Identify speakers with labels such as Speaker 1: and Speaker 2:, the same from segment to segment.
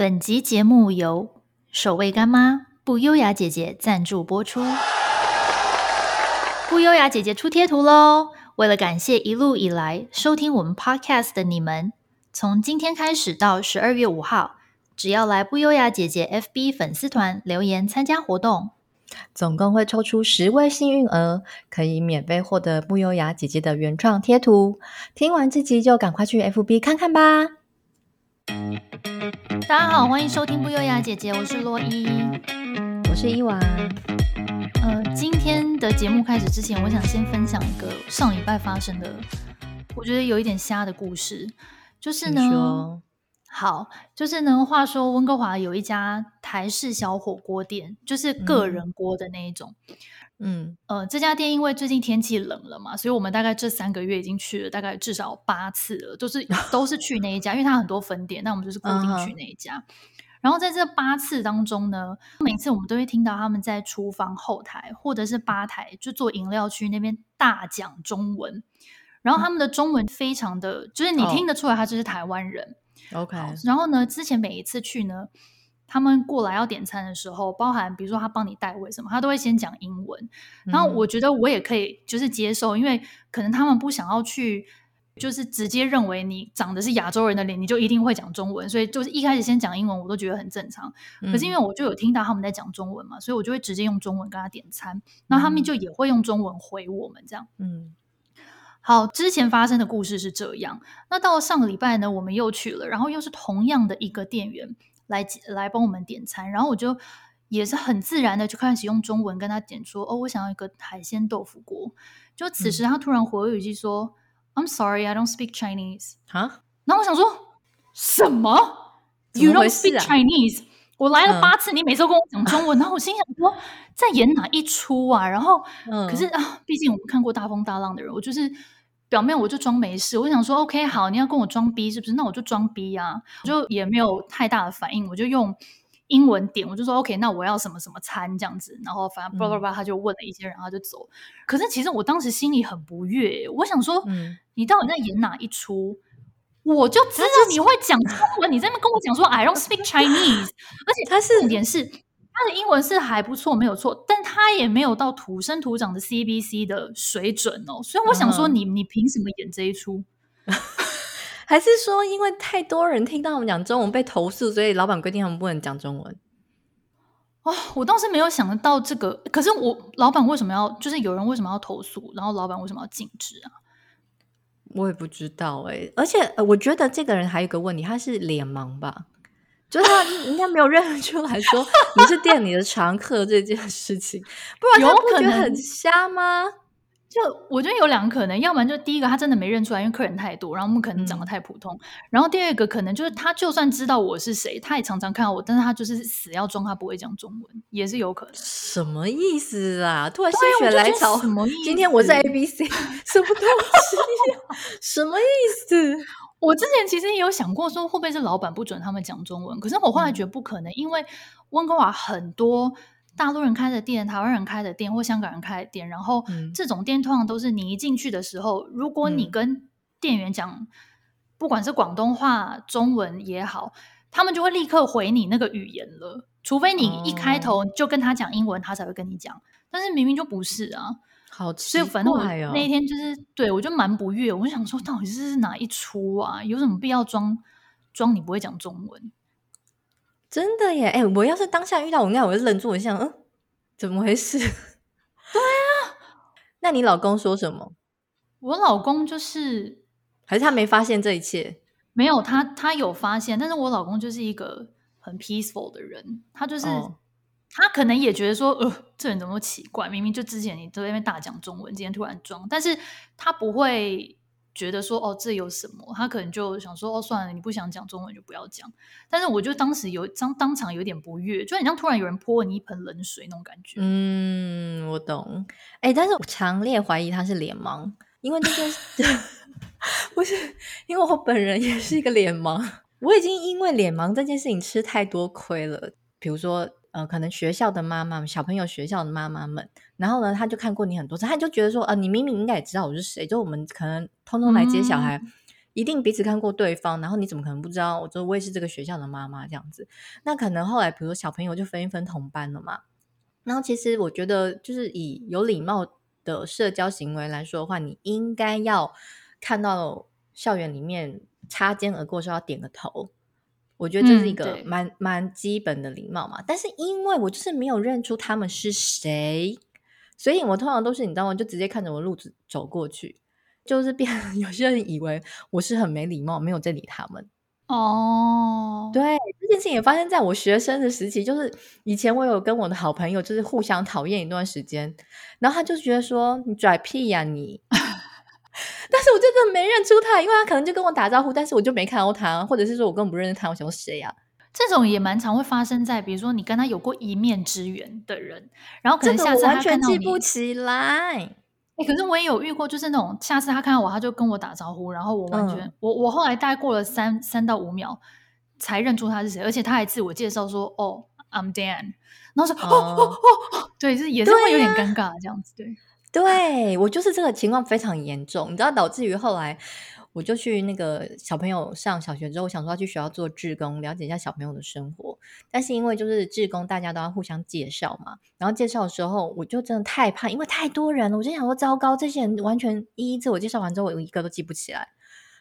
Speaker 1: 本集节目由守味干妈不优雅姐姐赞助播出。不优雅姐姐出贴图喽！为了感谢一路以来收听我们 Podcast 的你们，从今天开始到十二月五号，只要来不优雅姐姐 FB 粉丝团留言参加活动，
Speaker 2: 总共会抽出十位幸运儿，可以免费获得不优雅姐姐的原创贴图。听完这集就赶快去 FB 看看吧！
Speaker 1: 大家好，欢迎收听不优雅姐姐，我是洛伊，
Speaker 2: 我是伊娃。
Speaker 1: 呃，今天的节目开始之前，我想先分享一个上礼拜发生的，我觉得有一点瞎的故事，就是呢，好，就是呢，话说温哥华有一家台式小火锅店，就是个人锅的那一种。嗯
Speaker 2: 嗯，
Speaker 1: 呃，这家店因为最近天气冷了嘛，所以我们大概这三个月已经去了大概至少八次了，都是 都是去那一家，因为它很多分店，那我们就是固定去那一家。Uh. 然后在这八次当中呢，每次我们都会听到他们在厨房后台或者是吧台，就做饮料区那边大讲中文，然后他们的中文非常的，就是你听得出来他就是台湾人。
Speaker 2: Oh. OK，
Speaker 1: 然后呢，之前每一次去呢。他们过来要点餐的时候，包含比如说他帮你带位什么，他都会先讲英文。然后我觉得我也可以就是接受，因为可能他们不想要去，就是直接认为你长的是亚洲人的脸，你就一定会讲中文，所以就是一开始先讲英文，我都觉得很正常。可是因为我就有听到他们在讲中文嘛，所以我就会直接用中文跟他点餐，那他们就也会用中文回我们这样。嗯，好，之前发生的故事是这样。那到了上个礼拜呢，我们又去了，然后又是同样的一个店员。来来帮我们点餐，然后我就也是很自然的就开始用中文跟他点说：“哦，我想要一个海鲜豆腐锅。”就此时他突然回我一句说、嗯、：“I'm sorry, I don't speak Chinese。”哈？然后我想说什么？You don't speak Chinese？我来了八次，嗯、你每次都跟我讲中文，然后我心想说在演哪一出啊？然后、嗯、可是啊，毕竟我们看过大风大浪的人，我就是。表面我就装没事，我想说 OK 好，你要跟我装逼是不是？那我就装逼啊，我就也没有太大的反应，我就用英文点，我就说 OK，那我要什么什么餐这样子，然后反正叭叭叭他就问了一些，然后就走。嗯、可是其实我当时心里很不悦，我想说，嗯、你到底在演哪一出？我就知道你会讲中文，你在那边跟我讲说 I don't speak Chinese，而且他是重点是。他的英文是还不错，没有错，但他也没有到土生土长的 CBC 的水准哦。所以我想说你，你、嗯、你凭什么演这一出？
Speaker 2: 还是说，因为太多人听到我们讲中文被投诉，所以老板规定他们不能讲中文？
Speaker 1: 哦，我倒是没有想得到这个。可是我老板为什么要？就是有人为什么要投诉？然后老板为什么要禁止啊？
Speaker 2: 我也不知道哎、欸。而且我觉得这个人还有一个问题，他是脸盲吧？就是他应该没有认出来说你是店里的常客这件事情，不然他不觉得很瞎吗？
Speaker 1: 就我觉得有两个可能，要不然就第一个他真的没认出来，因为客人太多，然后我们可能长得太普通。嗯、然后第二个可能就是他就算知道我是谁，他也常常看到我，但是他就是死要装他不会讲中文，也是有可能。
Speaker 2: 什么意思啊？突然心血来潮，
Speaker 1: 什么意思？
Speaker 2: 今天我是 A B C，什么东西？什么意思？
Speaker 1: 我之前其实也有想过，说会不会是老板不准他们讲中文？可是我后来觉得不可能，嗯、因为温哥华很多大陆人开的店、台湾人开的店或香港人开的店，然后这种店通常都是你一进去的时候，如果你跟店员讲，嗯、不管是广东话、中文也好，他们就会立刻回你那个语言了，除非你一开头就跟他讲英文，他才会跟你讲。但是明明就不是啊。
Speaker 2: 好奇怪哦，
Speaker 1: 所以反正我那一天就是对我就蛮不悦，我就想说到底是哪一出啊？有什么必要装装你不会讲中文？
Speaker 2: 真的耶！哎、欸，我要是当下遇到我，应该我就愣住，我想，嗯，怎么回事？对
Speaker 1: 啊，
Speaker 2: 那你老公说什么？
Speaker 1: 我老公就是
Speaker 2: 还是他没发现这一切？
Speaker 1: 没有，他他有发现，但是我老公就是一个很 peaceful 的人，他就是。哦他可能也觉得说，呃，这人怎么奇怪？明明就之前你都在那边大讲中文，今天突然装，但是他不会觉得说，哦，这有什么？他可能就想说，哦，算了，你不想讲中文就不要讲。但是我就当时有当当场有点不悦，就很像突然有人泼你一盆冷水那种感觉。
Speaker 2: 嗯，我懂。哎、欸，但是我强烈怀疑他是脸盲，因为那件事 不是因为我本人也是一个脸盲，我已经因为脸盲这件事情吃太多亏了，比如说。呃，可能学校的妈妈、小朋友学校的妈妈们，然后呢，他就看过你很多次，他就觉得说，呃，你明明应该也知道我是谁，就我们可能通通来接小孩，嗯、一定彼此看过对方，然后你怎么可能不知道？我说我也是这个学校的妈妈这样子。那可能后来，比如说小朋友就分一分同班了嘛。然后其实我觉得，就是以有礼貌的社交行为来说的话，你应该要看到校园里面擦肩而过的时候要点个头。我觉得这是一个蛮、嗯、蛮基本的礼貌嘛。但是因为我就是没有认出他们是谁，所以我通常都是你知道吗？就直接看着我路子走过去，就是变 有些人以为我是很没礼貌，没有在理他们。
Speaker 1: 哦，
Speaker 2: 对，这件事情也发生在我学生的时期，就是以前我有跟我的好朋友就是互相讨厌一段时间，然后他就觉得说你拽屁呀、啊、你。但是我真的没认出他，因为他可能就跟我打招呼，但是我就没看到他，或者是说我根本不认识他，我想说谁呀、啊？
Speaker 1: 这种也蛮常会发生在，比如说你跟他有过一面之缘的人，然后可能下次他
Speaker 2: 完全记不起来。
Speaker 1: 哎，可是我也有遇过，就是那种下次他看到我，他就跟我打招呼，然后我完全，嗯、我我后来大概过了三三到五秒才认出他是谁，而且他还自我介绍说：“哦，I'm Dan。”然后说：“哦哦哦哦，对，是也是会有点尴尬这样子，对。”
Speaker 2: 对，我就是这个情况非常严重，你知道导致于后来我就去那个小朋友上小学之后，我想说要去学校做志工，了解一下小朋友的生活。但是因为就是志工，大家都要互相介绍嘛，然后介绍的时候我就真的太怕，因为太多人了，我就想说糟糕，这些人完全一一自我介绍完之后，我一个都记不起来。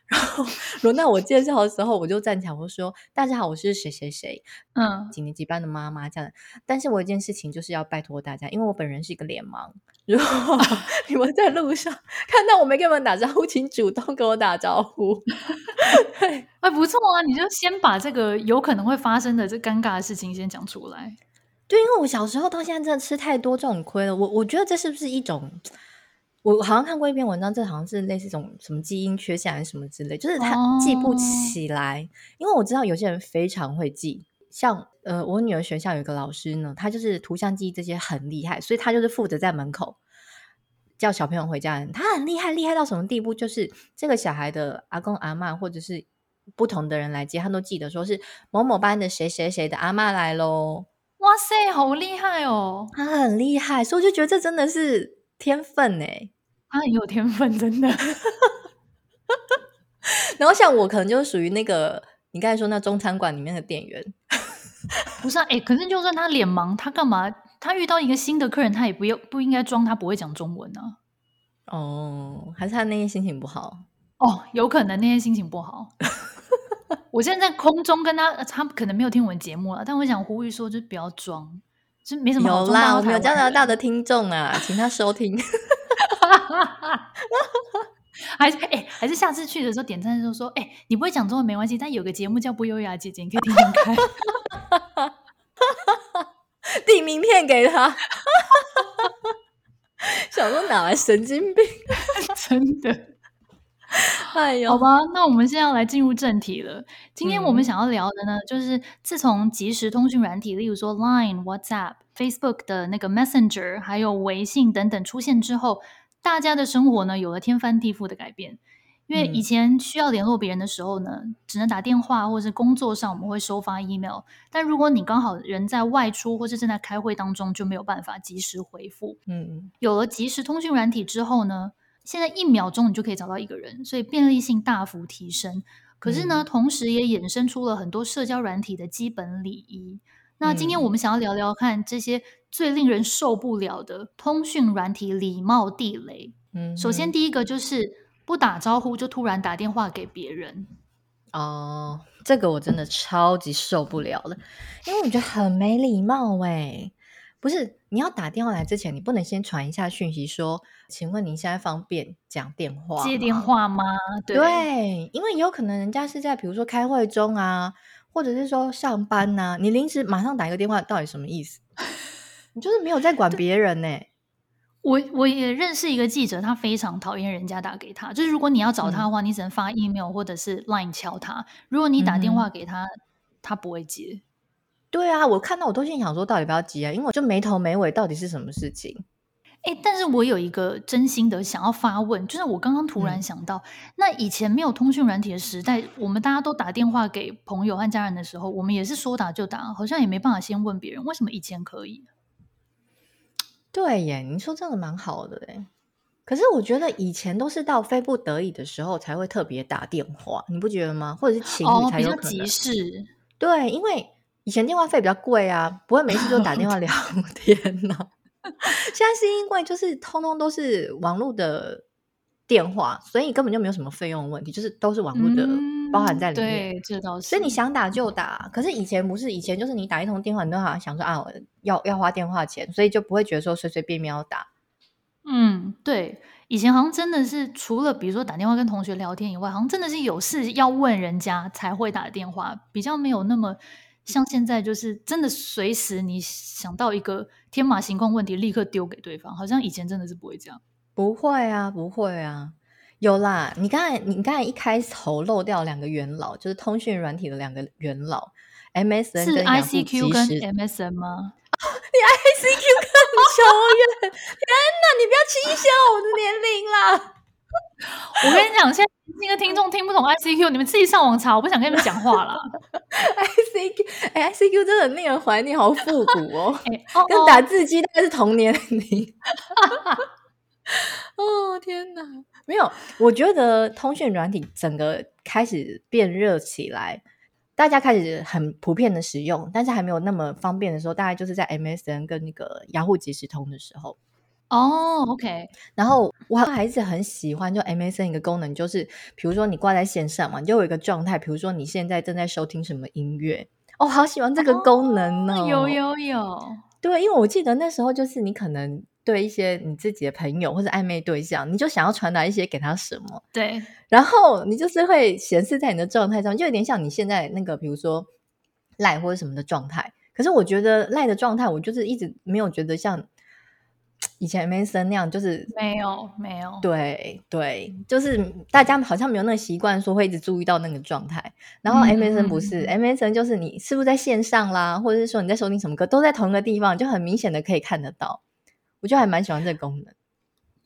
Speaker 2: 然后轮到我介绍的时候，我就站起来我说：“大家好，我是谁谁谁，嗯，几年几班的妈妈这样。但是我有一件事情就是要拜托大家，因为我本人是一个脸盲，如果 你们在路上看到我没跟你们打招呼，请主动跟我打招呼。
Speaker 1: 对，哎，不错啊，你就先把这个有可能会发生的这尴尬的事情先讲出来。
Speaker 2: 对，因为我小时候到现在真的吃太多这种亏了，我我觉得这是不是一种？我好像看过一篇文章，这好像是类似一种什么基因缺陷还是什么之类，就是他记不起来。Oh. 因为我知道有些人非常会记，像呃，我女儿学校有一个老师呢，他就是图像记忆这些很厉害，所以他就是负责在门口叫小朋友回家人。他很厉害，厉害到什么地步？就是这个小孩的阿公阿嬷或者是不同的人来接，他都记得说是某某班的谁谁谁的阿嬷来喽。
Speaker 1: 哇塞，好厉害哦！
Speaker 2: 他很厉害，所以我就觉得这真的是。天分哎，
Speaker 1: 他很有天分，真的。
Speaker 2: 然后像我，可能就是属于那个你刚才说那中餐馆里面的店员，
Speaker 1: 不是啊？哎、欸，可是就算他脸盲，他干嘛？他遇到一个新的客人，他也不要不应该装他不会讲中文啊？
Speaker 2: 哦，还是他那天心情不好？
Speaker 1: 哦，有可能那天心情不好。我现在在空中跟他，他可能没有听我们节目了，但我想呼吁说，就不要装。没什么好
Speaker 2: 有啦，我们有加拿大的听众啊，请他收听。
Speaker 1: 还是哎、欸，还是下次去的时候点赞的时候说，哎、欸，你不会讲中文没关系，但有个节目叫不优雅姐姐，你可以听听看。
Speaker 2: 递名片给他，想说哪来神经病？
Speaker 1: 真的。
Speaker 2: 哎呦，
Speaker 1: 好吧，那我们现在要来进入正题了。今天我们想要聊的呢，嗯、就是自从即时通讯软体，例如说 Line、WhatsApp、Facebook 的那个 Messenger，还有微信等等出现之后，大家的生活呢有了天翻地覆的改变。因为以前需要联络别人的时候呢，嗯、只能打电话，或者是工作上我们会收发 email。但如果你刚好人在外出，或是正在开会当中，就没有办法及时回复。嗯，有了即时通讯软体之后呢，现在一秒钟你就可以找到一个人，所以便利性大幅提升。可是呢，嗯、同时也衍生出了很多社交软体的基本礼仪。那今天我们想要聊聊看这些最令人受不了的通讯软体礼貌地雷。嗯，首先第一个就是不打招呼就突然打电话给别人。
Speaker 2: 哦，这个我真的超级受不了了，因为我觉得很没礼貌哎。不是，你要打电话来之前，你不能先传一下讯息说，请问您现在方便讲电话
Speaker 1: 接电话吗？对，
Speaker 2: 对，因为有可能人家是在比如说开会中啊，或者是说上班呐、啊，你临时马上打一个电话，到底什么意思？你就是没有在管别人呢、欸。
Speaker 1: 我我也认识一个记者，他非常讨厌人家打给他，就是如果你要找他的话，嗯、你只能发 email 或者是 line 敲他，如果你打电话给他，嗯、他不会接。
Speaker 2: 对啊，我看到我都心想说，到底不要急啊，因为我就没头没尾，到底是什么事情？
Speaker 1: 哎，但是我有一个真心的想要发问，就是我刚刚突然想到，嗯、那以前没有通讯软体的时代，我们大家都打电话给朋友和家人的时候，我们也是说打就打，好像也没办法先问别人，为什么以前可以？
Speaker 2: 对耶，你说真的蛮好的哎，可是我觉得以前都是到非不得已的时候才会特别打电话，你不觉得吗？或者是情侣才有可能、
Speaker 1: 哦、比较急事。
Speaker 2: 对，因为以前电话费比较贵啊，不会每次就打电话聊 天呐、啊。现在是因为就是通通都是网络的电话，所以根本就没有什么费用的问题，就是都是网络的、嗯、包含在里面。
Speaker 1: 对，这倒是。
Speaker 2: 所以你想打就打，可是以前不是，以前就是你打一通电话，你都好像想说啊，要要花电话钱，所以就不会觉得说随随便便要打。
Speaker 1: 嗯，对，以前好像真的是除了比如说打电话跟同学聊天以外，好像真的是有事要问人家才会打电话，比较没有那么像现在，就是真的随时你想到一个天马行空问题，立刻丢给对方，好像以前真的是不会这样。
Speaker 2: 不会啊，不会啊，有啦。你刚才你刚才一开头漏掉两个元老，就是通讯软体的两个元老，MSN
Speaker 1: 是 ICQ 跟 MSN 吗？
Speaker 2: 你 ICQ 更久远，天哪！你不要轻笑我的年龄啦！
Speaker 1: 我跟你讲，现在那个听众听不懂 ICQ，你们自己上网查，我不想跟你们讲话了。
Speaker 2: ICQ，哎，ICQ 真的令人怀念，好复古哦，欸、哦跟打字机大概是同年龄。哦天哪，没有，我觉得通讯软体整个开始变热起来。大家开始很普遍的使用，但是还没有那么方便的时候，大概就是在 MSN 跟那个雅虎即时通的时候。
Speaker 1: 哦、oh，OK。然
Speaker 2: 后我还是很喜欢，就 MSN 一个功能，就是比如说你挂在线上嘛，你就有一个状态，比如说你现在正在收听什么音乐。哦，好喜欢这个功能呢、哦
Speaker 1: ！Oh, 有有有。
Speaker 2: 对，因为我记得那时候就是你可能。对一些你自己的朋友或者暧昧对象，你就想要传达一些给他什么？
Speaker 1: 对，
Speaker 2: 然后你就是会显示在你的状态上，就有点像你现在那个，比如说赖或者什么的状态。可是我觉得赖的状态，我就是一直没有觉得像以前 Mason 那样，就是
Speaker 1: 没有没有。
Speaker 2: 对对，就是大家好像没有那个习惯，说会一直注意到那个状态。然后 Mason 不是、嗯、MSN，就是你是不是在线上啦，或者是说你在收听什么歌，都在同一个地方，就很明显的可以看得到。我就还蛮喜欢这个功能，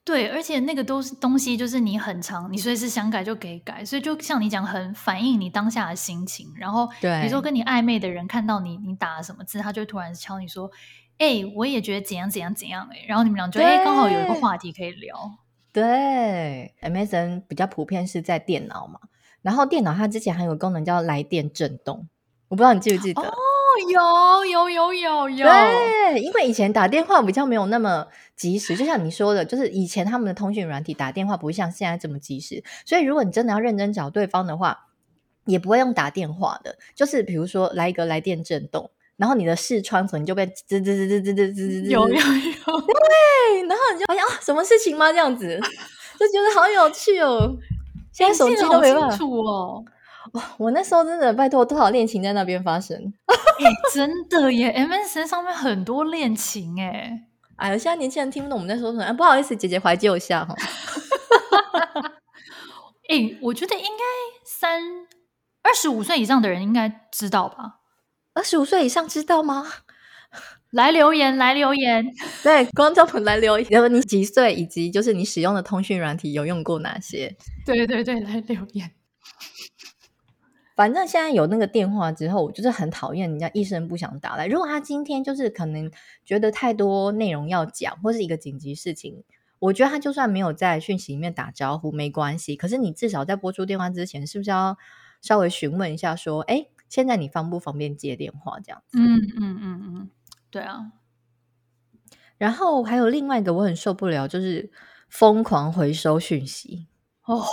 Speaker 1: 对，而且那个都是东西，就是你很长，你随时想改就可以改，所以就像你讲，很反映你当下的心情。然后，对，比如说跟你暧昧的人看到你，你打了什么字，他就突然敲你说：“哎、欸，我也觉得怎样怎样怎样。”哎，然后你们俩就哎，刚好有一个话题可以聊。
Speaker 2: 对，MSN 比较普遍是在电脑嘛，然后电脑它之前还有个功能叫来电震动，我不知道你记不记得。哦
Speaker 1: 有有有有有，
Speaker 2: 对，因为以前打电话比较没有那么及时，就像你说的，就是以前他们的通讯软体打电话不会像现在这么及时，所以如果你真的要认真找对方的话，也不会用打电话的，就是比如说来一个来电震动，然后你的视窗可能就被滋滋滋滋滋滋滋滋，
Speaker 1: 有有有，
Speaker 2: 对，然后你就好像啊，什么事情吗？这样子 就觉得好有趣哦，现在手机都没办法
Speaker 1: 哦。
Speaker 2: 哇！我那时候真的拜托多少恋情在那边发生，
Speaker 1: 欸、真的耶！MSN 上面很多恋情哎，
Speaker 2: 哎呀，现在年轻人听不懂我们在说什么，啊、不好意思，姐姐怀旧一下哈。
Speaker 1: 哎、欸，我觉得应该三二十五岁以上的人应该知道吧？
Speaker 2: 二十五岁以上知道吗？
Speaker 1: 来留言，来留言，
Speaker 2: 对，观众们来留言，然后你几岁，以及就是你使用的通讯软体有用过哪些？
Speaker 1: 对对对，来留言。
Speaker 2: 反正现在有那个电话之后，我就是很讨厌人家一声不响打来。如果他今天就是可能觉得太多内容要讲，或是一个紧急事情，我觉得他就算没有在讯息里面打招呼没关系。可是你至少在拨出电话之前，是不是要稍微询问一下，说：“哎，现在你方不方便接电话？”这样子。
Speaker 1: 嗯嗯嗯嗯，对啊。
Speaker 2: 然后还有另外一个我很受不了，就是疯狂回收讯息。
Speaker 1: 哦，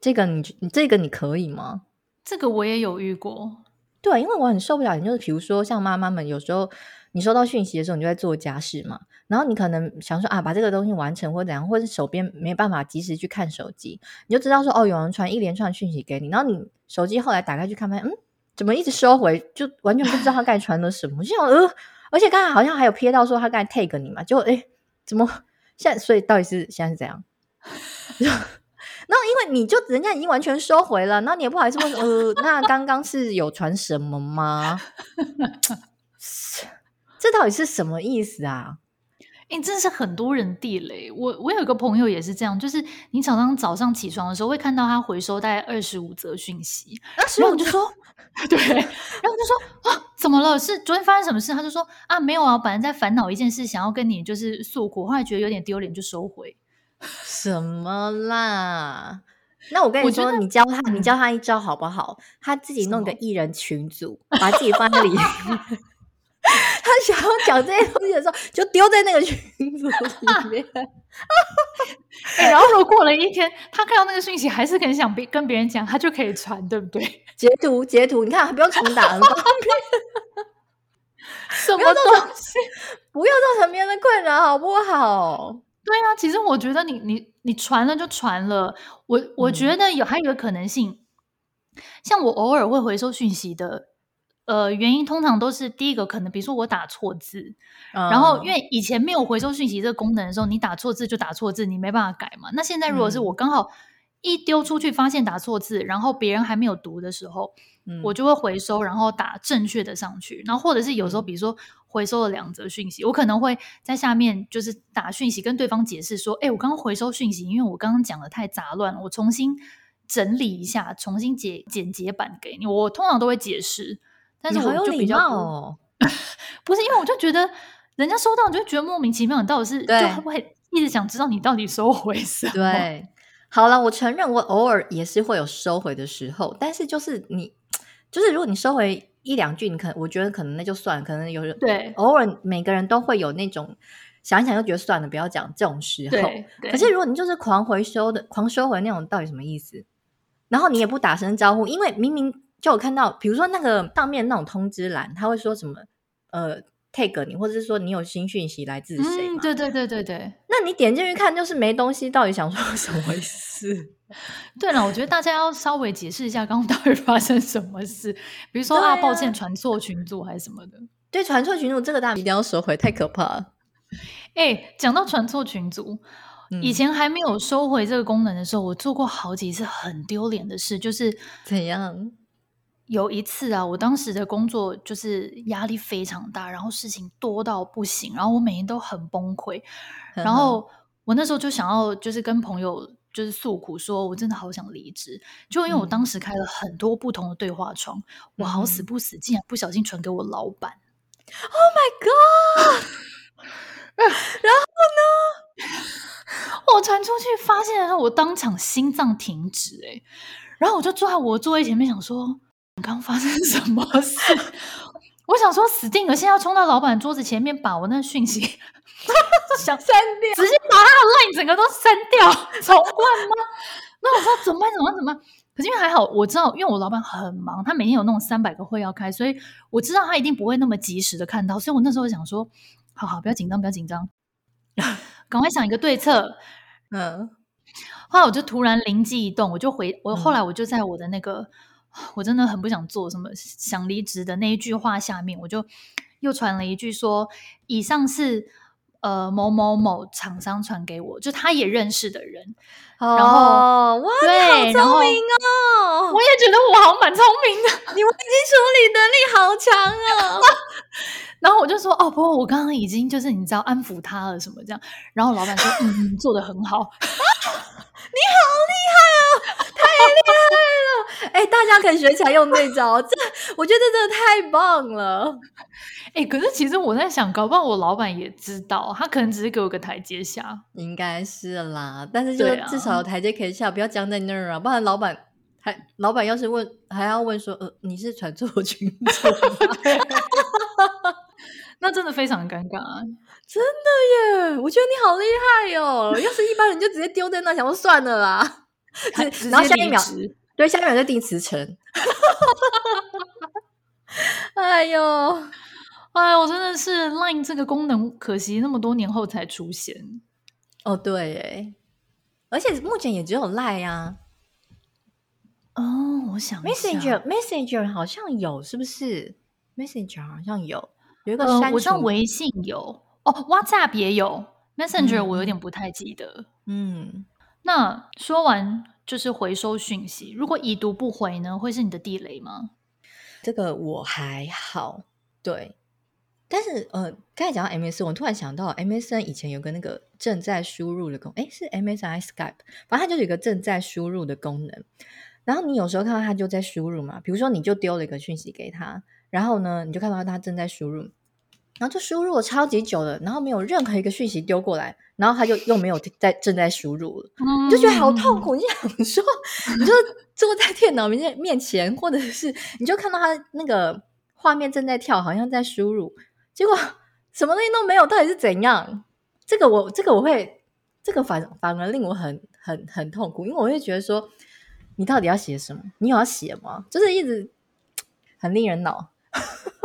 Speaker 2: 这个你你这个你可以吗？
Speaker 1: 这个我也有遇过，
Speaker 2: 对，因为我很受不了。你就是比如说，像妈妈们有时候你收到讯息的时候，你就在做家事嘛，然后你可能想说啊，把这个东西完成或怎样，或者是手边没办法及时去看手机，你就知道说哦，有人传一连串讯息给你，然后你手机后来打开去看，发现嗯，怎么一直收回，就完全不知道他该传了什么，就想呃，而且刚才好像还有瞥到说他刚才 tag 你嘛，就哎，怎么现在？所以到底是现在是怎样？然后，因为你就人家已经完全收回了，那你也不好意思问，呃，那刚刚是有传什么吗？这到底是什么意思啊？
Speaker 1: 哎，真是很多人地雷。我我有一个朋友也是这样，就是你常常早上起床的时候会看到他回收大概二十五则讯息，然后我就说，对，然后就说啊，怎么了？是昨天发生什么事？他就说啊，没有啊，本来在烦恼一件事，想要跟你就是诉苦，后来觉得有点丢脸，就收回。
Speaker 2: 什么啦？那我跟你说，你教他，你教他一招好不好？他自己弄个艺人群组，把自己放在里面。他想要讲这些东西的时候，就丢在那个群组里面。
Speaker 1: 欸、然后如果过了一天，他看到那个讯息，还是很想别跟别人讲，他就可以传，对不对？
Speaker 2: 截图截图，你看还不用重打，很方便。
Speaker 1: 什么东西？
Speaker 2: 不要造成别人的困扰，好不好？
Speaker 1: 对啊，其实我觉得你你你传了就传了。我我觉得有还有一个可能性，嗯、像我偶尔会回收讯息的。呃，原因通常都是第一个可能，比如说我打错字，嗯、然后因为以前没有回收讯息这个功能的时候，你打错字就打错字，你没办法改嘛。那现在如果是我刚好一丢出去发现打错字，嗯、然后别人还没有读的时候，嗯、我就会回收，然后打正确的上去。然后或者是有时候，比如说回收了两则讯息，我可能会在下面就是打讯息跟对方解释说，哎，我刚刚回收讯息，因为我刚刚讲的太杂乱了，我重新整理一下，重新解简洁版给你。我通常都会解释。但是我就比较
Speaker 2: 哦，
Speaker 1: 不是因为我就觉得人家收到，你就觉得莫名其妙。你到底是
Speaker 2: 对
Speaker 1: 就会一直想知道你到底收回什么？
Speaker 2: 对，好了，我承认我偶尔也是会有收回的时候，但是就是你就是如果你收回一两句，你可能我觉得可能那就算了，可能有人
Speaker 1: 对
Speaker 2: 偶尔每个人都会有那种想一想就觉得算了，不要讲这种时候。可是如果你就是狂回收的狂收回那种，到底什么意思？然后你也不打声招呼，因为明明。就我看到，比如说那个上面那种通知栏，他会说什么？呃，tag 你，或者是说你有新讯息来自谁？
Speaker 1: 嗯，对对对对对。
Speaker 2: 那你点进去看，就是没东西，到底想说什么回事？
Speaker 1: 对了，我觉得大家要稍微解释一下，刚刚到底发生什么事？比如说啊，啊，抱歉，传错群组还是什么的？
Speaker 2: 对，传错群组这个大家一定要收回，太可怕了。
Speaker 1: 哎，讲到传错群组，嗯，以前还没有收回这个功能的时候，我做过好几次很丢脸的事，就是
Speaker 2: 怎样？
Speaker 1: 有一次啊，我当时的工作就是压力非常大，然后事情多到不行，然后我每天都很崩溃。然后我那时候就想要就是跟朋友就是诉苦，说我真的好想离职。就因为我当时开了很多不同的对话窗，嗯、我好死不死竟然不小心传给我老板。
Speaker 2: Oh my god！然后呢？
Speaker 1: 我传出去发现的时候，我当场心脏停止、欸。哎，然后我就坐在我座位前面想说。刚发生什么事？我想说死定了，现在要冲到老板桌子前面，把我那讯息 想删掉，直接把他的 line 整个都删掉，重灌吗？那我说怎么办？怎么办？怎么办？可是因为还好，我知道，因为我老板很忙，他每天有那种三百个会要开，所以我知道他一定不会那么及时的看到。所以我那时候想说，好好，不要紧张，不要紧张，赶快想一个对策。嗯，后来我就突然灵机一动，我就回我后来我就在我的那个。嗯我真的很不想做什么想离职的那一句话下面，我就又传了一句说：“以上是呃某某某厂商传给我，就他也认识的人。”
Speaker 2: 哦，
Speaker 1: 然后
Speaker 2: 哇，
Speaker 1: 对，
Speaker 2: 你好聪明哦！
Speaker 1: 我也觉得我好像蛮聪明的，
Speaker 2: 你危机处理能力好强啊！
Speaker 1: 然后我就说：“哦，不过我刚刚已经就是你知道安抚他了什么这样。”然后老板说：“嗯，做的很好。”
Speaker 2: 你好厉害哦，害了！哎、欸，大家可以学起来用这招，这我觉得这真的太棒了。
Speaker 1: 哎、欸，可是其实我在想，搞不好我老板也知道，他可能只是给我个台阶下，
Speaker 2: 应该是啦。但是就至少有台阶可以下，啊、不要僵在那儿啊，不然老板还老板要是问，还要问说，呃，你是传错群组吗？
Speaker 1: 那真的非常尴尬，
Speaker 2: 真的耶！我觉得你好厉害哦。要是一般人就直接丢在那，想说算了啦。然后下一秒，对，下一秒就定辞呈。哎呦，
Speaker 1: 哎，我真的是 Line 这个功能，可惜那么多年后才出现。
Speaker 2: 哦，对，哎，而且目前也只有 Line 呀。
Speaker 1: 哦，我想
Speaker 2: Messenger Messenger 好像有，是不是？Messenger 好像有。有一个
Speaker 1: 呃，我知道微信有哦，WhatsApp 也有，Messenger 我有点不太记得。
Speaker 2: 嗯，
Speaker 1: 那说完就是回收讯息，如果已读不回呢，会是你的地雷吗？
Speaker 2: 这个我还好，对。但是呃，刚才讲到 MSN，我突然想到 MSN 以前有个那个正在输入的功能，诶，是 MSN Skype？反正它就有一个正在输入的功能。然后你有时候看到它就在输入嘛，比如说你就丢了一个讯息给他。然后呢，你就看到他正在输入，然后就输入了超级久了，然后没有任何一个讯息丢过来，然后他就又没有在正在输入了，嗯、就觉得好痛苦。你想说，你就坐在电脑面面前，或者是你就看到他那个画面正在跳，好像在输入，结果什么东西都没有，到底是怎样？这个我这个我会，这个反反而令我很很很痛苦，因为我会觉得说，你到底要写什么？你有要写吗？就是一直 很令人恼。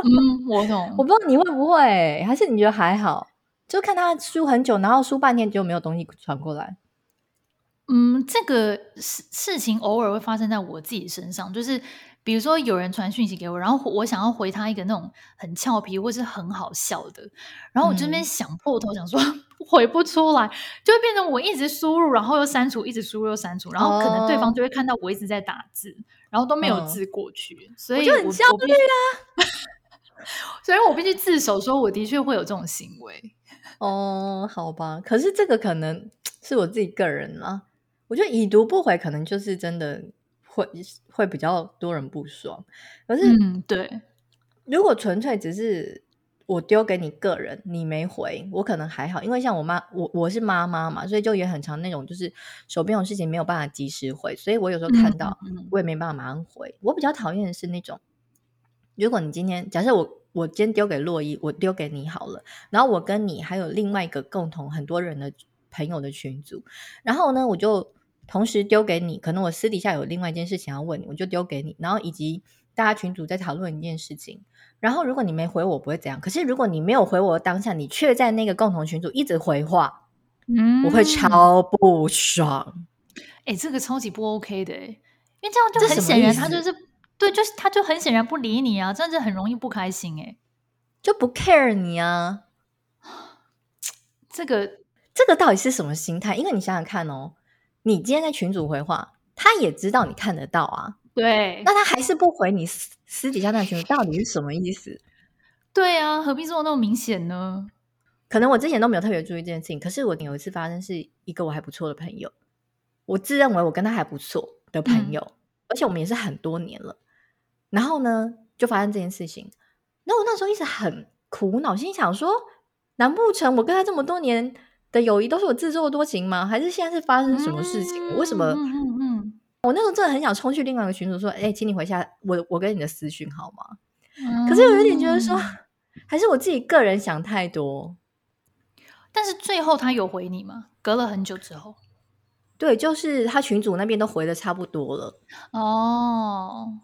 Speaker 1: 嗯，我懂。
Speaker 2: 我不知道你会不会，还是你觉得还好？就看他输很久，然后输半天就没有东西传过来。
Speaker 1: 嗯，这个事事情偶尔会发生在我自己身上，就是比如说有人传讯息给我，然后我想要回他一个那种很俏皮或是很好笑的，然后我这边想破头想说、嗯、回不出来，就会变成我一直输入，然后又删除，一直输入又删除，然后可能对方就会看到我一直在打字，然后都没有字过去，哦、所以我
Speaker 2: 就很焦虑啊。
Speaker 1: 所以我必须自首，说我的确会有这种行为。
Speaker 2: 哦，好吧，可是这个可能是我自己个人啦。我觉得已读不回，可能就是真的会会比较多人不爽。可是，
Speaker 1: 嗯，对，
Speaker 2: 如果纯粹只是我丢给你个人，你没回，我可能还好，因为像我妈，我我是妈妈嘛，所以就也很常那种，就是手边有事情没有办法及时回，所以我有时候看到，我也没办法马上回。我比较讨厌的是那种。如果你今天假设我我今天丢给洛伊，我丢给你好了，然后我跟你还有另外一个共同很多人的朋友的群组，然后呢，我就同时丢给你，可能我私底下有另外一件事情要问你，我就丢给你，然后以及大家群组在讨论一件事情，然后如果你没回我，不会怎样，可是如果你没有回我当下，你却在那个共同群组一直回话，嗯，我会超不爽。
Speaker 1: 哎、欸，这个超级不 OK 的，因为这样就很显然他就是。对，就是他，就很显然不理你啊，这样子很容易不开心诶，
Speaker 2: 就不 care 你啊。
Speaker 1: 这个
Speaker 2: 这个到底是什么心态？因为你想想看哦，你今天在群主回话，他也知道你看得到啊。
Speaker 1: 对，
Speaker 2: 那他还是不回你私私底下那群，到底是什么意思？
Speaker 1: 对啊，何必做那么明显呢？
Speaker 2: 可能我之前都没有特别注意这件事情，可是我有一次发生是一个我还不错的朋友，我自认为我跟他还不错的朋友，嗯、而且我们也是很多年了。然后呢，就发生这件事情。那我那时候一直很苦恼，心想说：难不成我跟他这么多年的友谊都是我自作多情吗？还是现在是发生什么事情？嗯、为什么？嗯嗯嗯。我那时候真的很想冲去另外一个群主说：“哎，请你回下我，我跟你的私讯好吗？”嗯、可是我有点觉得说，还是我自己个人想太多。
Speaker 1: 但是最后他有回你吗？隔了很久之后，
Speaker 2: 对，就是他群主那边都回的差不多了。
Speaker 1: 哦。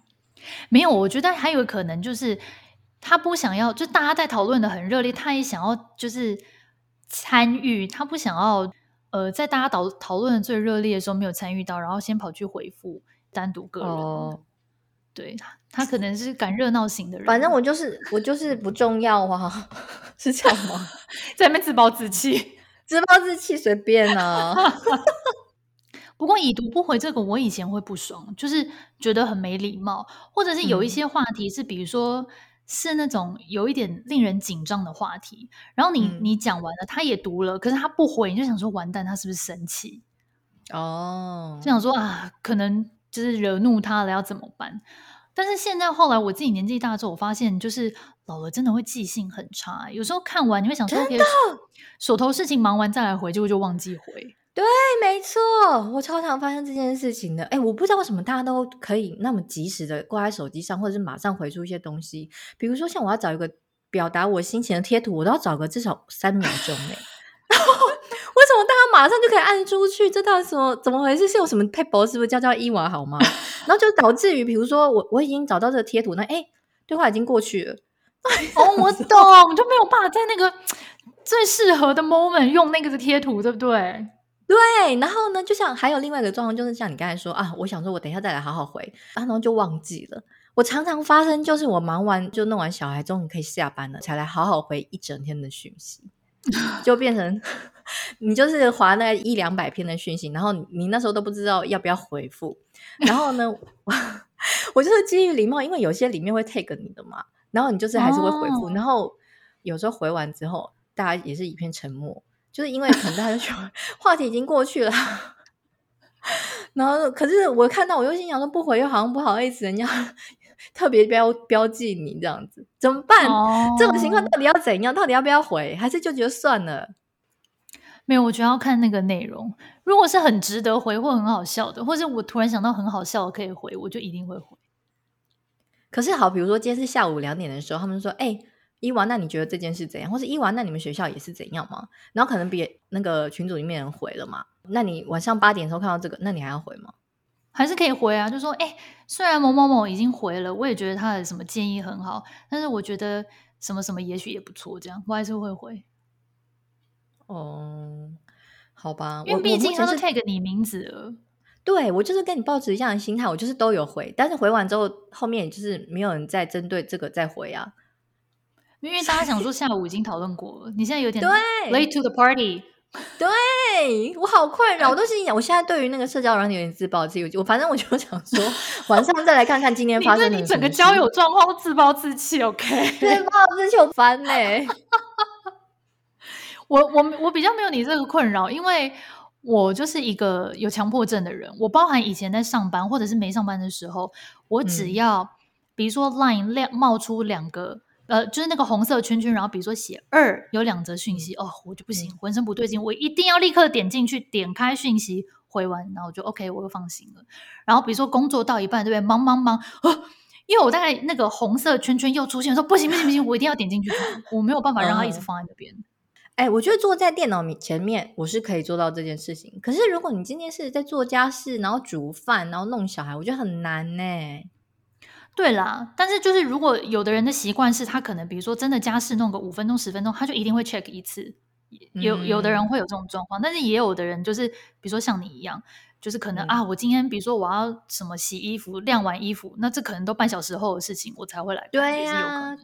Speaker 1: 没有，我觉得还有可能就是他不想要，就大家在讨论的很热烈，他也想要就是参与，他不想要呃，在大家讨讨论的最热烈的时候没有参与到，然后先跑去回复单独个人。哦，对，他可能是赶热闹型的人。
Speaker 2: 反正我就是我就是不重要啊，是这样吗？
Speaker 1: 在那边自暴自弃，
Speaker 2: 自暴自弃，随便啊。
Speaker 1: 不过已读不回这个，我以前会不爽，就是觉得很没礼貌，或者是有一些话题是，比如说是那种有一点令人紧张的话题，然后你、嗯、你讲完了，他也读了，可是他不回，你就想说完蛋，他是不是生气？哦，就想说啊，可能就是惹怒他了，要怎么办？但是现在后来我自己年纪大之后，我发现就是老了真的会记性很差，有时候看完你会想说，手头事情忙完再来回，结果就忘记回。
Speaker 2: 对，没错，我超常发生这件事情的。哎，我不知道为什么大家都可以那么及时的挂在手机上，或者是马上回出一些东西。比如说，像我要找一个表达我心情的贴图，我都要找个至少三秒钟哎。然后为什么大家马上就可以按出去？这到底什么？怎么回事？是有什么撇步？是不是叫叫伊娃好吗？然后就导致于，比如说我我已经找到这个贴图，那哎，对话已经过去了。
Speaker 1: 哦，我懂，就没有办法在那个最适合的 moment 用那个的贴图，对不对？
Speaker 2: 对，然后呢，就像还有另外一个状况，就是像你刚才说啊，我想说，我等一下再来好好回，然后就忘记了。我常常发生，就是我忙完就弄完小孩，终于可以下班了，才来好好回一整天的讯息，就变成你就是划那一两百篇的讯息，然后你那时候都不知道要不要回复。然后呢，我，我就是基于礼貌，因为有些里面会 take 你的嘛，然后你就是还是会回复，哦、然后有时候回完之后，大家也是一片沉默。就是因为可能大家就说 话题已经过去了，然后可是我看到我又心想说不回又好像不好意思，人家 特别标标记你这样子，怎么办？哦、这种情况到底要怎样？到底要不要回？还是就觉得算了？
Speaker 1: 没有，我觉得要看那个内容。如果是很值得回或很好笑的，或者我突然想到很好笑的可以回，我就一定会回。
Speaker 2: 可是好，比如说今天是下午两点的时候，他们说：“哎，伊娃，那你觉得这件事怎样？”或是“伊娃，那你们学校也是怎样吗？”然后可能别那个群组里面人回了嘛？那你晚上八点的时候看到这个，那你还要回吗？
Speaker 1: 还是可以回啊？就说：“哎，虽然某某某已经回了，我也觉得他的什么建议很好，但是我觉得什么什么也许也不错，这样我还是会回。”
Speaker 2: 哦，好吧，
Speaker 1: 因为毕竟他都 tag 你名字了。
Speaker 2: 对，我就是跟你抱持一样的心态，我就是都有回，但是回完之后，后面就是没有人再针对这个再回啊。
Speaker 1: 因为大家想说下午已经讨论过了，你现在有点 late to the party。
Speaker 2: 对，我好困扰，我都是想，我现在对于那个社交软体有点自暴自弃。我反正我就想说，晚上再来看看今天发生。
Speaker 1: 你整个交友状况都自暴自弃，OK？
Speaker 2: 自暴自弃，我烦嘞。
Speaker 1: 我我我比较没有你这个困扰，因为我就是一个有强迫症的人。我包含以前在上班或者是没上班的时候，我只要、嗯、比如说 Line 亮冒出两个呃，就是那个红色圈圈，然后比如说写二有两则讯息哦，我就不行，浑身不对劲，我一定要立刻点进去，点开讯息回完，然后我就 OK，我就放心了。然后比如说工作到一半，对不对？忙忙忙啊，因为我大概那个红色圈圈又出现，说不行不行不行，我一定要点进去看，我没有办法让它一直放在那边。
Speaker 2: 哎，我觉得坐在电脑前面，我是可以做到这件事情。可是如果你今天是在做家事，然后煮饭，然后弄小孩，我觉得很难呢。
Speaker 1: 对啦，但是就是如果有的人的习惯是他可能，比如说真的家事弄个五分钟、十分钟，他就一定会 check 一次。有有的人会有这种状况，但是也有的人就是，比如说像你一样，就是可能、嗯、啊，我今天比如说我要什么洗衣服、晾完衣服，那这可能都半小时后的事情，我才会来。
Speaker 2: 对呀。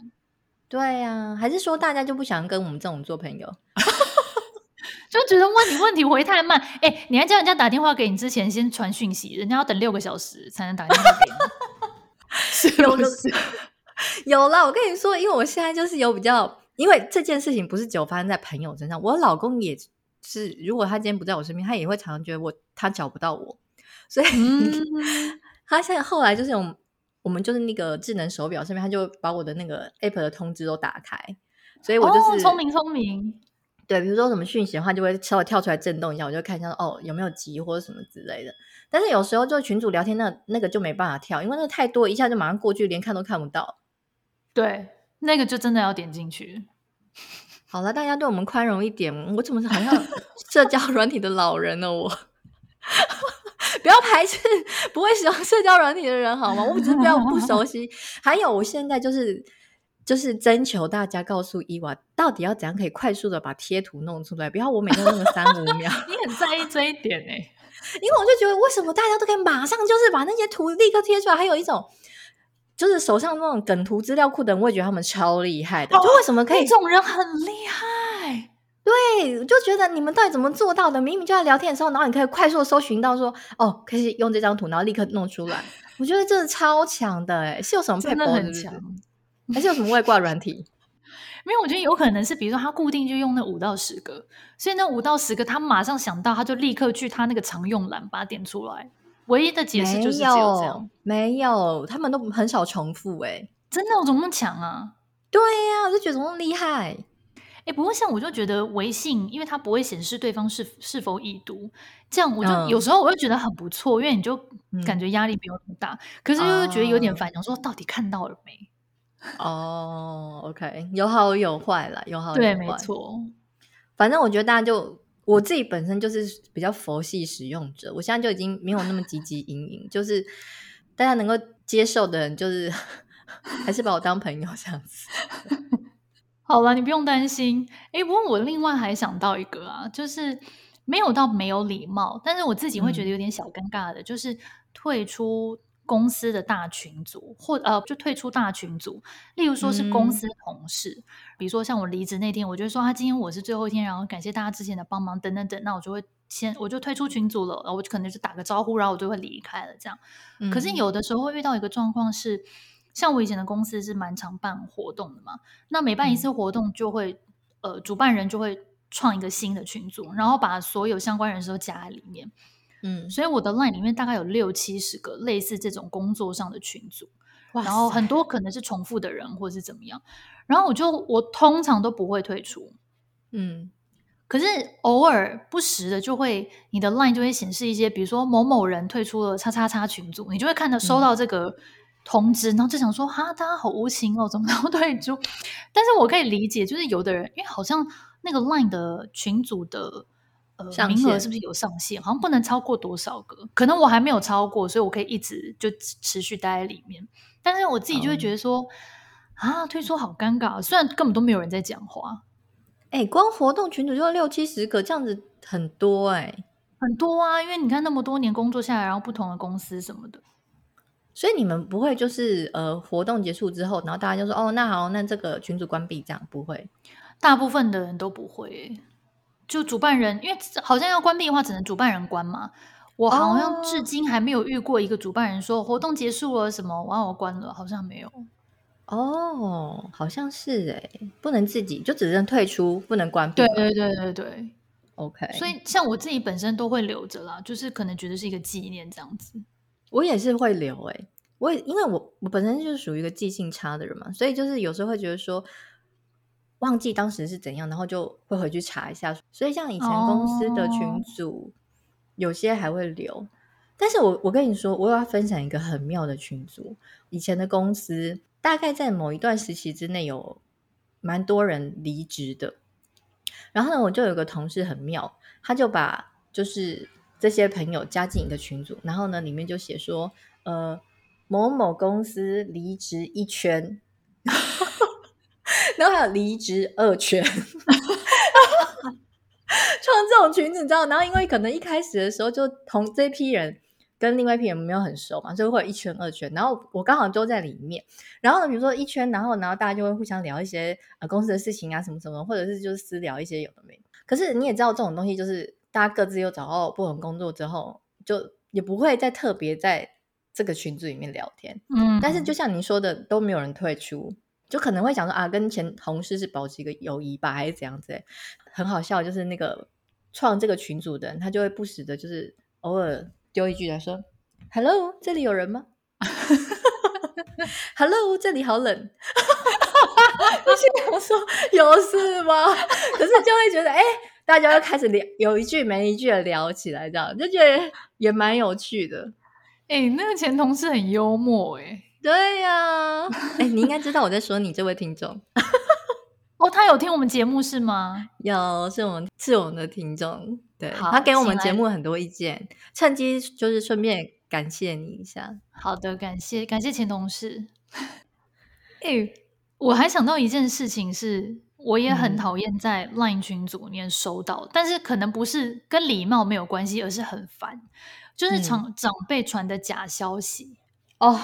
Speaker 2: 对呀、啊，还是说大家就不想跟我们这种做朋友，
Speaker 1: 就觉得问你问题回太慢。哎，你还叫人家打电话给你之前先传讯息，人家要等六个小时才能打电话给你。是不是？
Speaker 2: 有了，我跟你说，因为我现在就是有比较，因为这件事情不是只有发生在朋友身上，我老公也是，如果他今天不在我身边，他也会常常觉得我他找不到我，所以、嗯、他现在后来就是有。我们就是那个智能手表上面，他就把我的那个 App 的通知都打开，所以我就是
Speaker 1: 聪明聪明。
Speaker 2: 对，比如说什么讯息的话，就会稍微跳出来震动一下，我就看一下哦有没有急或者什么之类的。但是有时候就群主聊天那那个就没办法跳，因为那个太多，一下就马上过去，连看都看不到。
Speaker 1: 对，那个就真的要点进去。
Speaker 2: 好了，大家对我们宽容一点。我怎么好像 社交软体的老人呢？我。不要排斥不会使用社交软体的人好吗？我只是比较不熟悉。还有，我现在就是就是征求大家告诉伊娃，到底要怎样可以快速的把贴图弄出来？不要我每天弄个三五秒。
Speaker 1: 你很在意这一点哎、欸，
Speaker 2: 因为我就觉得为什么大家都可以马上就是把那些图立刻贴出来？还有一种就是手上那种梗图资料库的人，我也觉得他们超厉害的。哦、就为什么可以？
Speaker 1: 这种人很厉害。
Speaker 2: 对，就觉得你们到底怎么做到的？明明就在聊天的时候，然后你可以快速搜寻到说，哦，可以用这张图，然后立刻弄出来。我觉得这是超强的，哎，是有什么配合？很强，还是有什么外挂软体？
Speaker 1: 没有，我觉得有可能是，比如说他固定就用那五到十个，所以那五到十个他马上想到，他就立刻去他那个常用栏把它点出来。唯一的解释就是只有这样，
Speaker 2: 没有，他们都很少重复，哎，
Speaker 1: 真的，我怎么那么强啊？
Speaker 2: 对呀、啊，我就觉得怎么那么厉害。
Speaker 1: 哎，不过像我就觉得微信，因为它不会显示对方是是否已读，这样我就、嗯、有时候我就觉得很不错，因为你就感觉压力没有那么大。嗯、可是又觉得有点烦，想、哦、说到底看到了没？
Speaker 2: 哦，OK，有好有坏啦，有好有坏，
Speaker 1: 对，没错。
Speaker 2: 反正我觉得大家就我自己本身就是比较佛系使用者，我现在就已经没有那么汲汲营营，就是大家能够接受的人，就是 还是把我当朋友这样子。
Speaker 1: 好了，你不用担心。诶，不过我另外还想到一个啊，就是没有到没有礼貌，但是我自己会觉得有点小尴尬的，嗯、就是退出公司的大群组，或呃，就退出大群组。例如说是公司同事，嗯、比如说像我离职那天，我就说啊今天我是最后一天，然后感谢大家之前的帮忙等等等，那我就会先我就退出群组了，然后我就可能就打个招呼，然后我就会离开了。这样，嗯、可是有的时候会遇到一个状况是。像我以前的公司是蛮常办活动的嘛，那每办一次活动就会，嗯、呃，主办人就会创一个新的群组，然后把所有相关人士都加在里面，嗯，所以我的 line 里面大概有六七十个类似这种工作上的群组，然后很多可能是重复的人或者是怎么样，然后我就我通常都不会退出，
Speaker 2: 嗯，
Speaker 1: 可是偶尔不时的就会你的 line 就会显示一些，比如说某某人退出了叉叉叉群组，你就会看到收到这个通知，嗯、然后就想说哈，大家好无情哦，怎么都退出？但是我可以理解，就是有的人因为好像那个 line 的群组的。呃，名额是不是有上限？好像不能超过多少个，可能我还没有超过，所以我可以一直就持续待在里面。但是我自己就会觉得说，嗯、啊，退出好尴尬，虽然根本都没有人在讲话。
Speaker 2: 哎、欸，光活动群组就六七十个，这样子很多哎、欸，
Speaker 1: 很多啊。因为你看那么多年工作下来，然后不同的公司什么的，
Speaker 2: 所以你们不会就是呃，活动结束之后，然后大家就说哦，那好，那这个群组关闭，这样不会？
Speaker 1: 大部分的人都不会、欸。就主办人，因为好像要关闭的话，只能主办人关嘛。我好像至今还没有遇过一个主办人说活动结束了什么，完我关了，好像没有。
Speaker 2: 哦，好像是哎，不能自己，就只能退出，不能关闭。
Speaker 1: 对对对对对
Speaker 2: ，OK。
Speaker 1: 所以像我自己本身都会留着啦，就是可能觉得是一个纪念这样子。
Speaker 2: 我也是会留哎，我也因为我我本身就是属于一个记性差的人嘛，所以就是有时候会觉得说。忘记当时是怎样，然后就会回去查一下。所以像以前公司的群组，oh. 有些还会留。但是我我跟你说，我要分享一个很妙的群组。以前的公司大概在某一段时期之内有蛮多人离职的。然后呢，我就有个同事很妙，他就把就是这些朋友加进一个群组，然后呢，里面就写说，呃，某某公司离职一圈。然后还有离职二圈，穿这种裙子，你知道？然后因为可能一开始的时候就同这批人跟另外一批人没有很熟嘛，所以会有一圈二圈。然后我刚好都在里面。然后呢，比如说一圈，然后然后大家就会互相聊一些呃公司的事情啊，什么什么，或者是就是私聊一些有的没。可是你也知道，这种东西就是大家各自又找到不同工作之后，就也不会再特别在这个群组里面聊天。嗯，但是就像您说的，都没有人退出。就可能会想说啊，跟前同事是保持一个友谊吧，还是怎样子？很好笑，就是那个创这个群组的人，他就会不时的，就是偶尔丢一句来说：“Hello，这里有人吗？”“Hello，这里好冷。”我心想说：“有事吗？”可是就会觉得，哎、欸，大家又开始聊，有一句没一句的聊起来，这样就觉得也蛮有趣的。
Speaker 1: 哎、欸，那个前同事很幽默、欸，哎。
Speaker 2: 对呀，哎，你应该知道我在说你这位听众
Speaker 1: 哦，他有听我们节目是吗？
Speaker 2: 有，是我们是我们的听众，对，他给我们节目很多意见，趁机就是顺便感谢你一下。
Speaker 1: 好的，感谢感谢前同事。哎，我还想到一件事情是，我也很讨厌在 LINE 群组里面收到，嗯、但是可能不是跟礼貌没有关系，而是很烦，就是长、嗯、长辈传的假消息哦。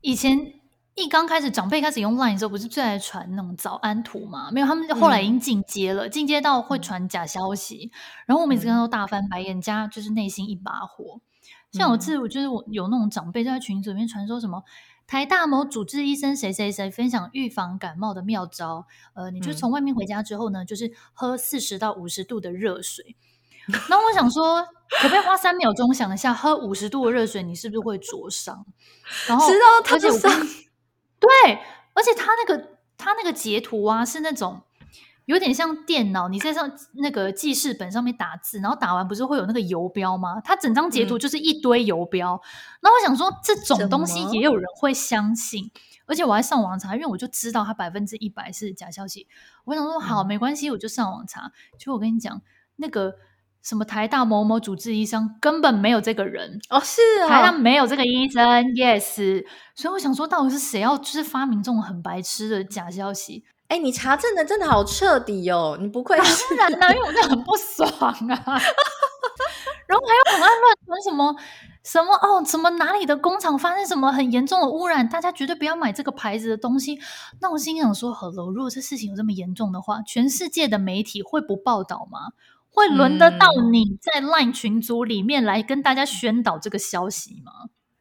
Speaker 1: 以前一刚开始，长辈开始用 Line 的时候，不是最爱传那种早安图吗？没有，他们后来已经进阶了，进阶、嗯、到会传假消息。嗯、然后我每次看到大翻白眼，加就是内心一把火。像有次，我就是我有那种长辈在群组里面传说什么台大某主治医生谁谁谁分享预防感冒的妙招。呃，你就从外面回家之后呢，就是喝四十到五十度的热水。然后我想说，可不可以花三秒钟想一下，喝五十度的热水，你是不是会灼伤？然后，而且我跟对，而且他那个他那个截图啊，是那种有点像电脑，你在上那个记事本上面打字，然后打完不是会有那个游标吗？他整张截图就是一堆游标。那、嗯、我想说，这种东西也有人会相信，而且我还上网查，因为我就知道他百分之一百是假消息。我想说，好，没关系，我就上网查。就我跟你讲，那个。什么台大某某主治医生根本没有这个人
Speaker 2: 哦，是啊，
Speaker 1: 台大没有这个医生，yes。所以我想说，到底是谁要就是发明这种很白痴的假消息？
Speaker 2: 哎，你查证的真的好彻底哦，你不愧是
Speaker 1: 当然啦，因为我真的很不爽啊。然后还有很爱乱传什么什么哦，什么哪里的工厂发生什么很严重的污染，大家绝对不要买这个牌子的东西。那我心想说，好了，如果这事情有这么严重的话，全世界的媒体会不报道吗？会轮得到你在 LINE 群组里面来跟大家宣导这个消息吗？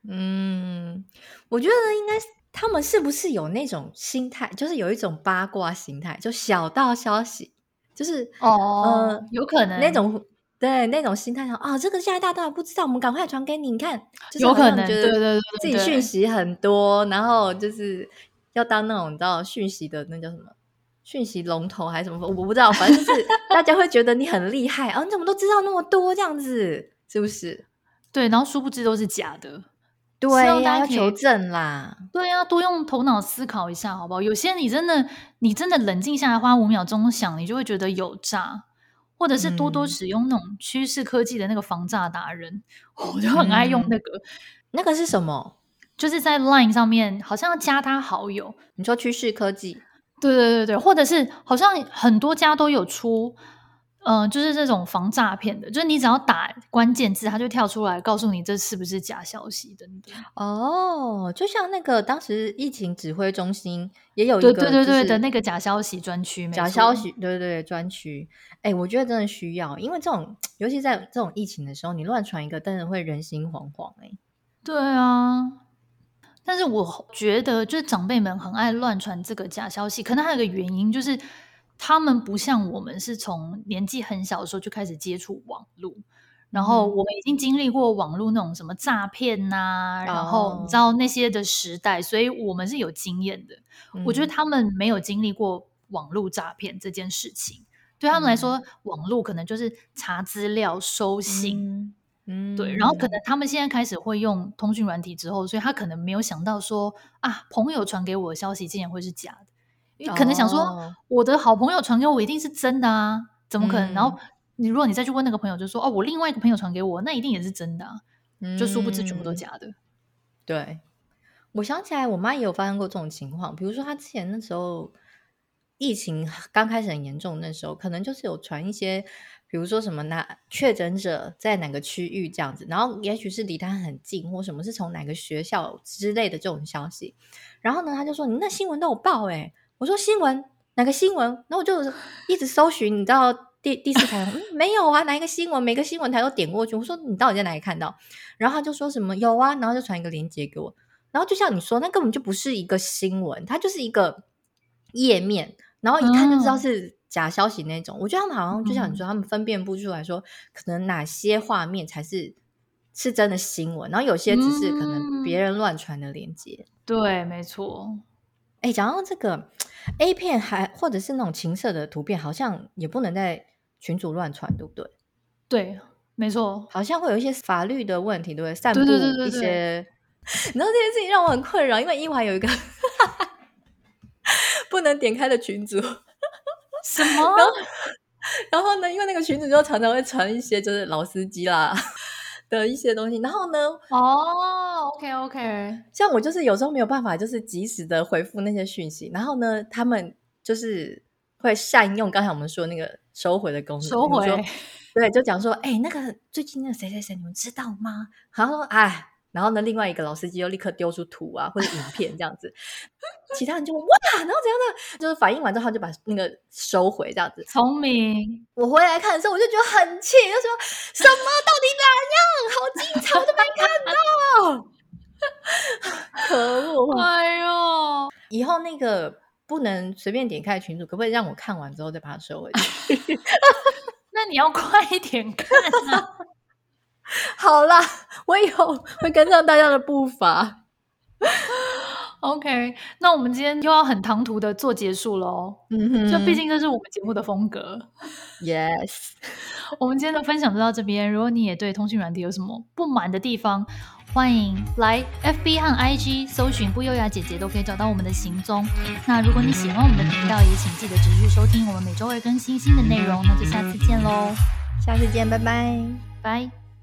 Speaker 2: 嗯，我觉得应该他们是不是有那种心态，就是有一种八卦心态，就小道消息，就是
Speaker 1: 哦，呃、有可能。
Speaker 2: 那种对那种心态上啊，这个现在大家不知道，我们赶快传给你，你看，就是、
Speaker 1: 有可能觉得
Speaker 2: 自己讯息很多，然后就是要当那种你知道讯息的那叫什么讯息龙头还是什么，我不知道，反正就是 大家会觉得你很厉害啊，你怎么都知道那么多这样子，是不是？
Speaker 1: 对，然后殊不知都是假的。
Speaker 2: 对呀，要求证啦。
Speaker 1: 对呀，多用头脑思考一下，好不好？有些你真的，你真的冷静下来，花五秒钟想，你就会觉得有诈。或者是多多使用那种趋势科技的那个防诈达人，嗯，我就很爱用那个。
Speaker 2: 那个是什么？
Speaker 1: 就是在 Line 上面，好像要加他好友。
Speaker 2: 你说趋势科技？
Speaker 1: 对对对对，或者是好像很多家都有出。嗯、呃，就是这种防诈骗的，就是你只要打关键字，它就跳出来告诉你这是不是假消息等等。
Speaker 2: 哦，就像那个当时疫情指挥中心也有一个、就是，对对对对的
Speaker 1: 那个假消息专区，
Speaker 2: 假消息，对对对专区。哎，我觉得真的需要，因为这种，尤其在这种疫情的时候，你乱传一个，真的会人心惶惶。哎，
Speaker 1: 对啊。但是我觉得，就是长辈们很爱乱传这个假消息，可能还有一个原因就是。他们不像我们是从年纪很小的时候就开始接触网络，然后我们已经经历过网络那种什么诈骗呐、啊，然后你知道那些的时代，所以我们是有经验的。我觉得他们没有经历过网络诈骗这件事情，对他们来说，网络可能就是查资料、收信，嗯，对。然后可能他们现在开始会用通讯软体之后，所以他可能没有想到说啊，朋友传给我的消息竟然会是假的。因为可能想说，我的好朋友传给我一定是真的啊，怎么可能？嗯、然后你如果你再去问那个朋友，就说哦，我另外一个朋友传给我，那一定也是真的就殊不知全部都假的。
Speaker 2: 对，我想起来，我妈也有发生过这种情况，比如说她之前那时候疫情刚开始很严重，那时候可能就是有传一些，比如说什么哪确诊者在哪个区域这样子，然后也许是离他很近，或什么是从哪个学校之类的这种消息，然后呢，他就说你那新闻都有报诶、欸我说新闻哪个新闻？然后我就 一直搜寻，你知道第第四台、嗯、没有啊？哪一个新闻？每个新闻台都点过去。我说你到底在哪里看到？然后他就说什么有啊，然后就传一个链接给我。然后就像你说，那根本就不是一个新闻，它就是一个页面，然后一看就知道是假消息那种。嗯、我觉得他们好像就像你说，他们分辨不出来说，可能哪些画面才是是真的新闻，然后有些只是可能别人乱传的链接。
Speaker 1: 嗯、对，没错。
Speaker 2: 哎，讲到这个 A 片还或者是那种情色的图片，好像也不能在群组乱传，对不对？
Speaker 1: 对，没错，
Speaker 2: 好像会有一些法律的问题，对不对？散布一些，对对对对对，然后 这件事情让我很困扰，因为伊娃有一个不能点开的群组，
Speaker 1: 什么？
Speaker 2: 然后，然后呢？因为那个群组就常常会传一些就是老司机啦。的一些东西，然后呢？
Speaker 1: 哦，OK OK，
Speaker 2: 像我就是有时候没有办法，就是及时的回复那些讯息，然后呢，他们就是会善用刚才我们说那个收回的功能，
Speaker 1: 收回，
Speaker 2: 对，就讲说，哎，那个最近那个谁谁谁，你们知道吗？然后，哎。然后呢，另外一个老司机又立刻丢出图啊或者影片这样子，其他人就问哇，然后怎样的，就是反应完之后他就把那个收回这样子。
Speaker 1: 聪明。
Speaker 2: 我回来看的时候，我就觉得很气，就说什么到底哪样？好精彩，我都没看到。可恶！
Speaker 1: 哎呦，
Speaker 2: 以后那个不能随便点开群主，可不可以让我看完之后再把它收回去？
Speaker 1: 那你要快一点看啊。
Speaker 2: 好啦，我以后会跟上大家的步伐。
Speaker 1: OK，那我们今天又要很唐突的做结束喽。嗯哼，就毕竟这是我们节目的风格。
Speaker 2: Yes，
Speaker 1: 我们今天的分享就到这边。如果你也对通讯软体有什么不满的地方，欢迎来 FB 和 IG 搜寻“不优雅姐姐”，都可以找到我们的行踪。那如果你喜欢我们的频道，也请记得持续收听，我们每周会更新新的内容。那就下次见喽，
Speaker 2: 下次见，拜拜，
Speaker 1: 拜。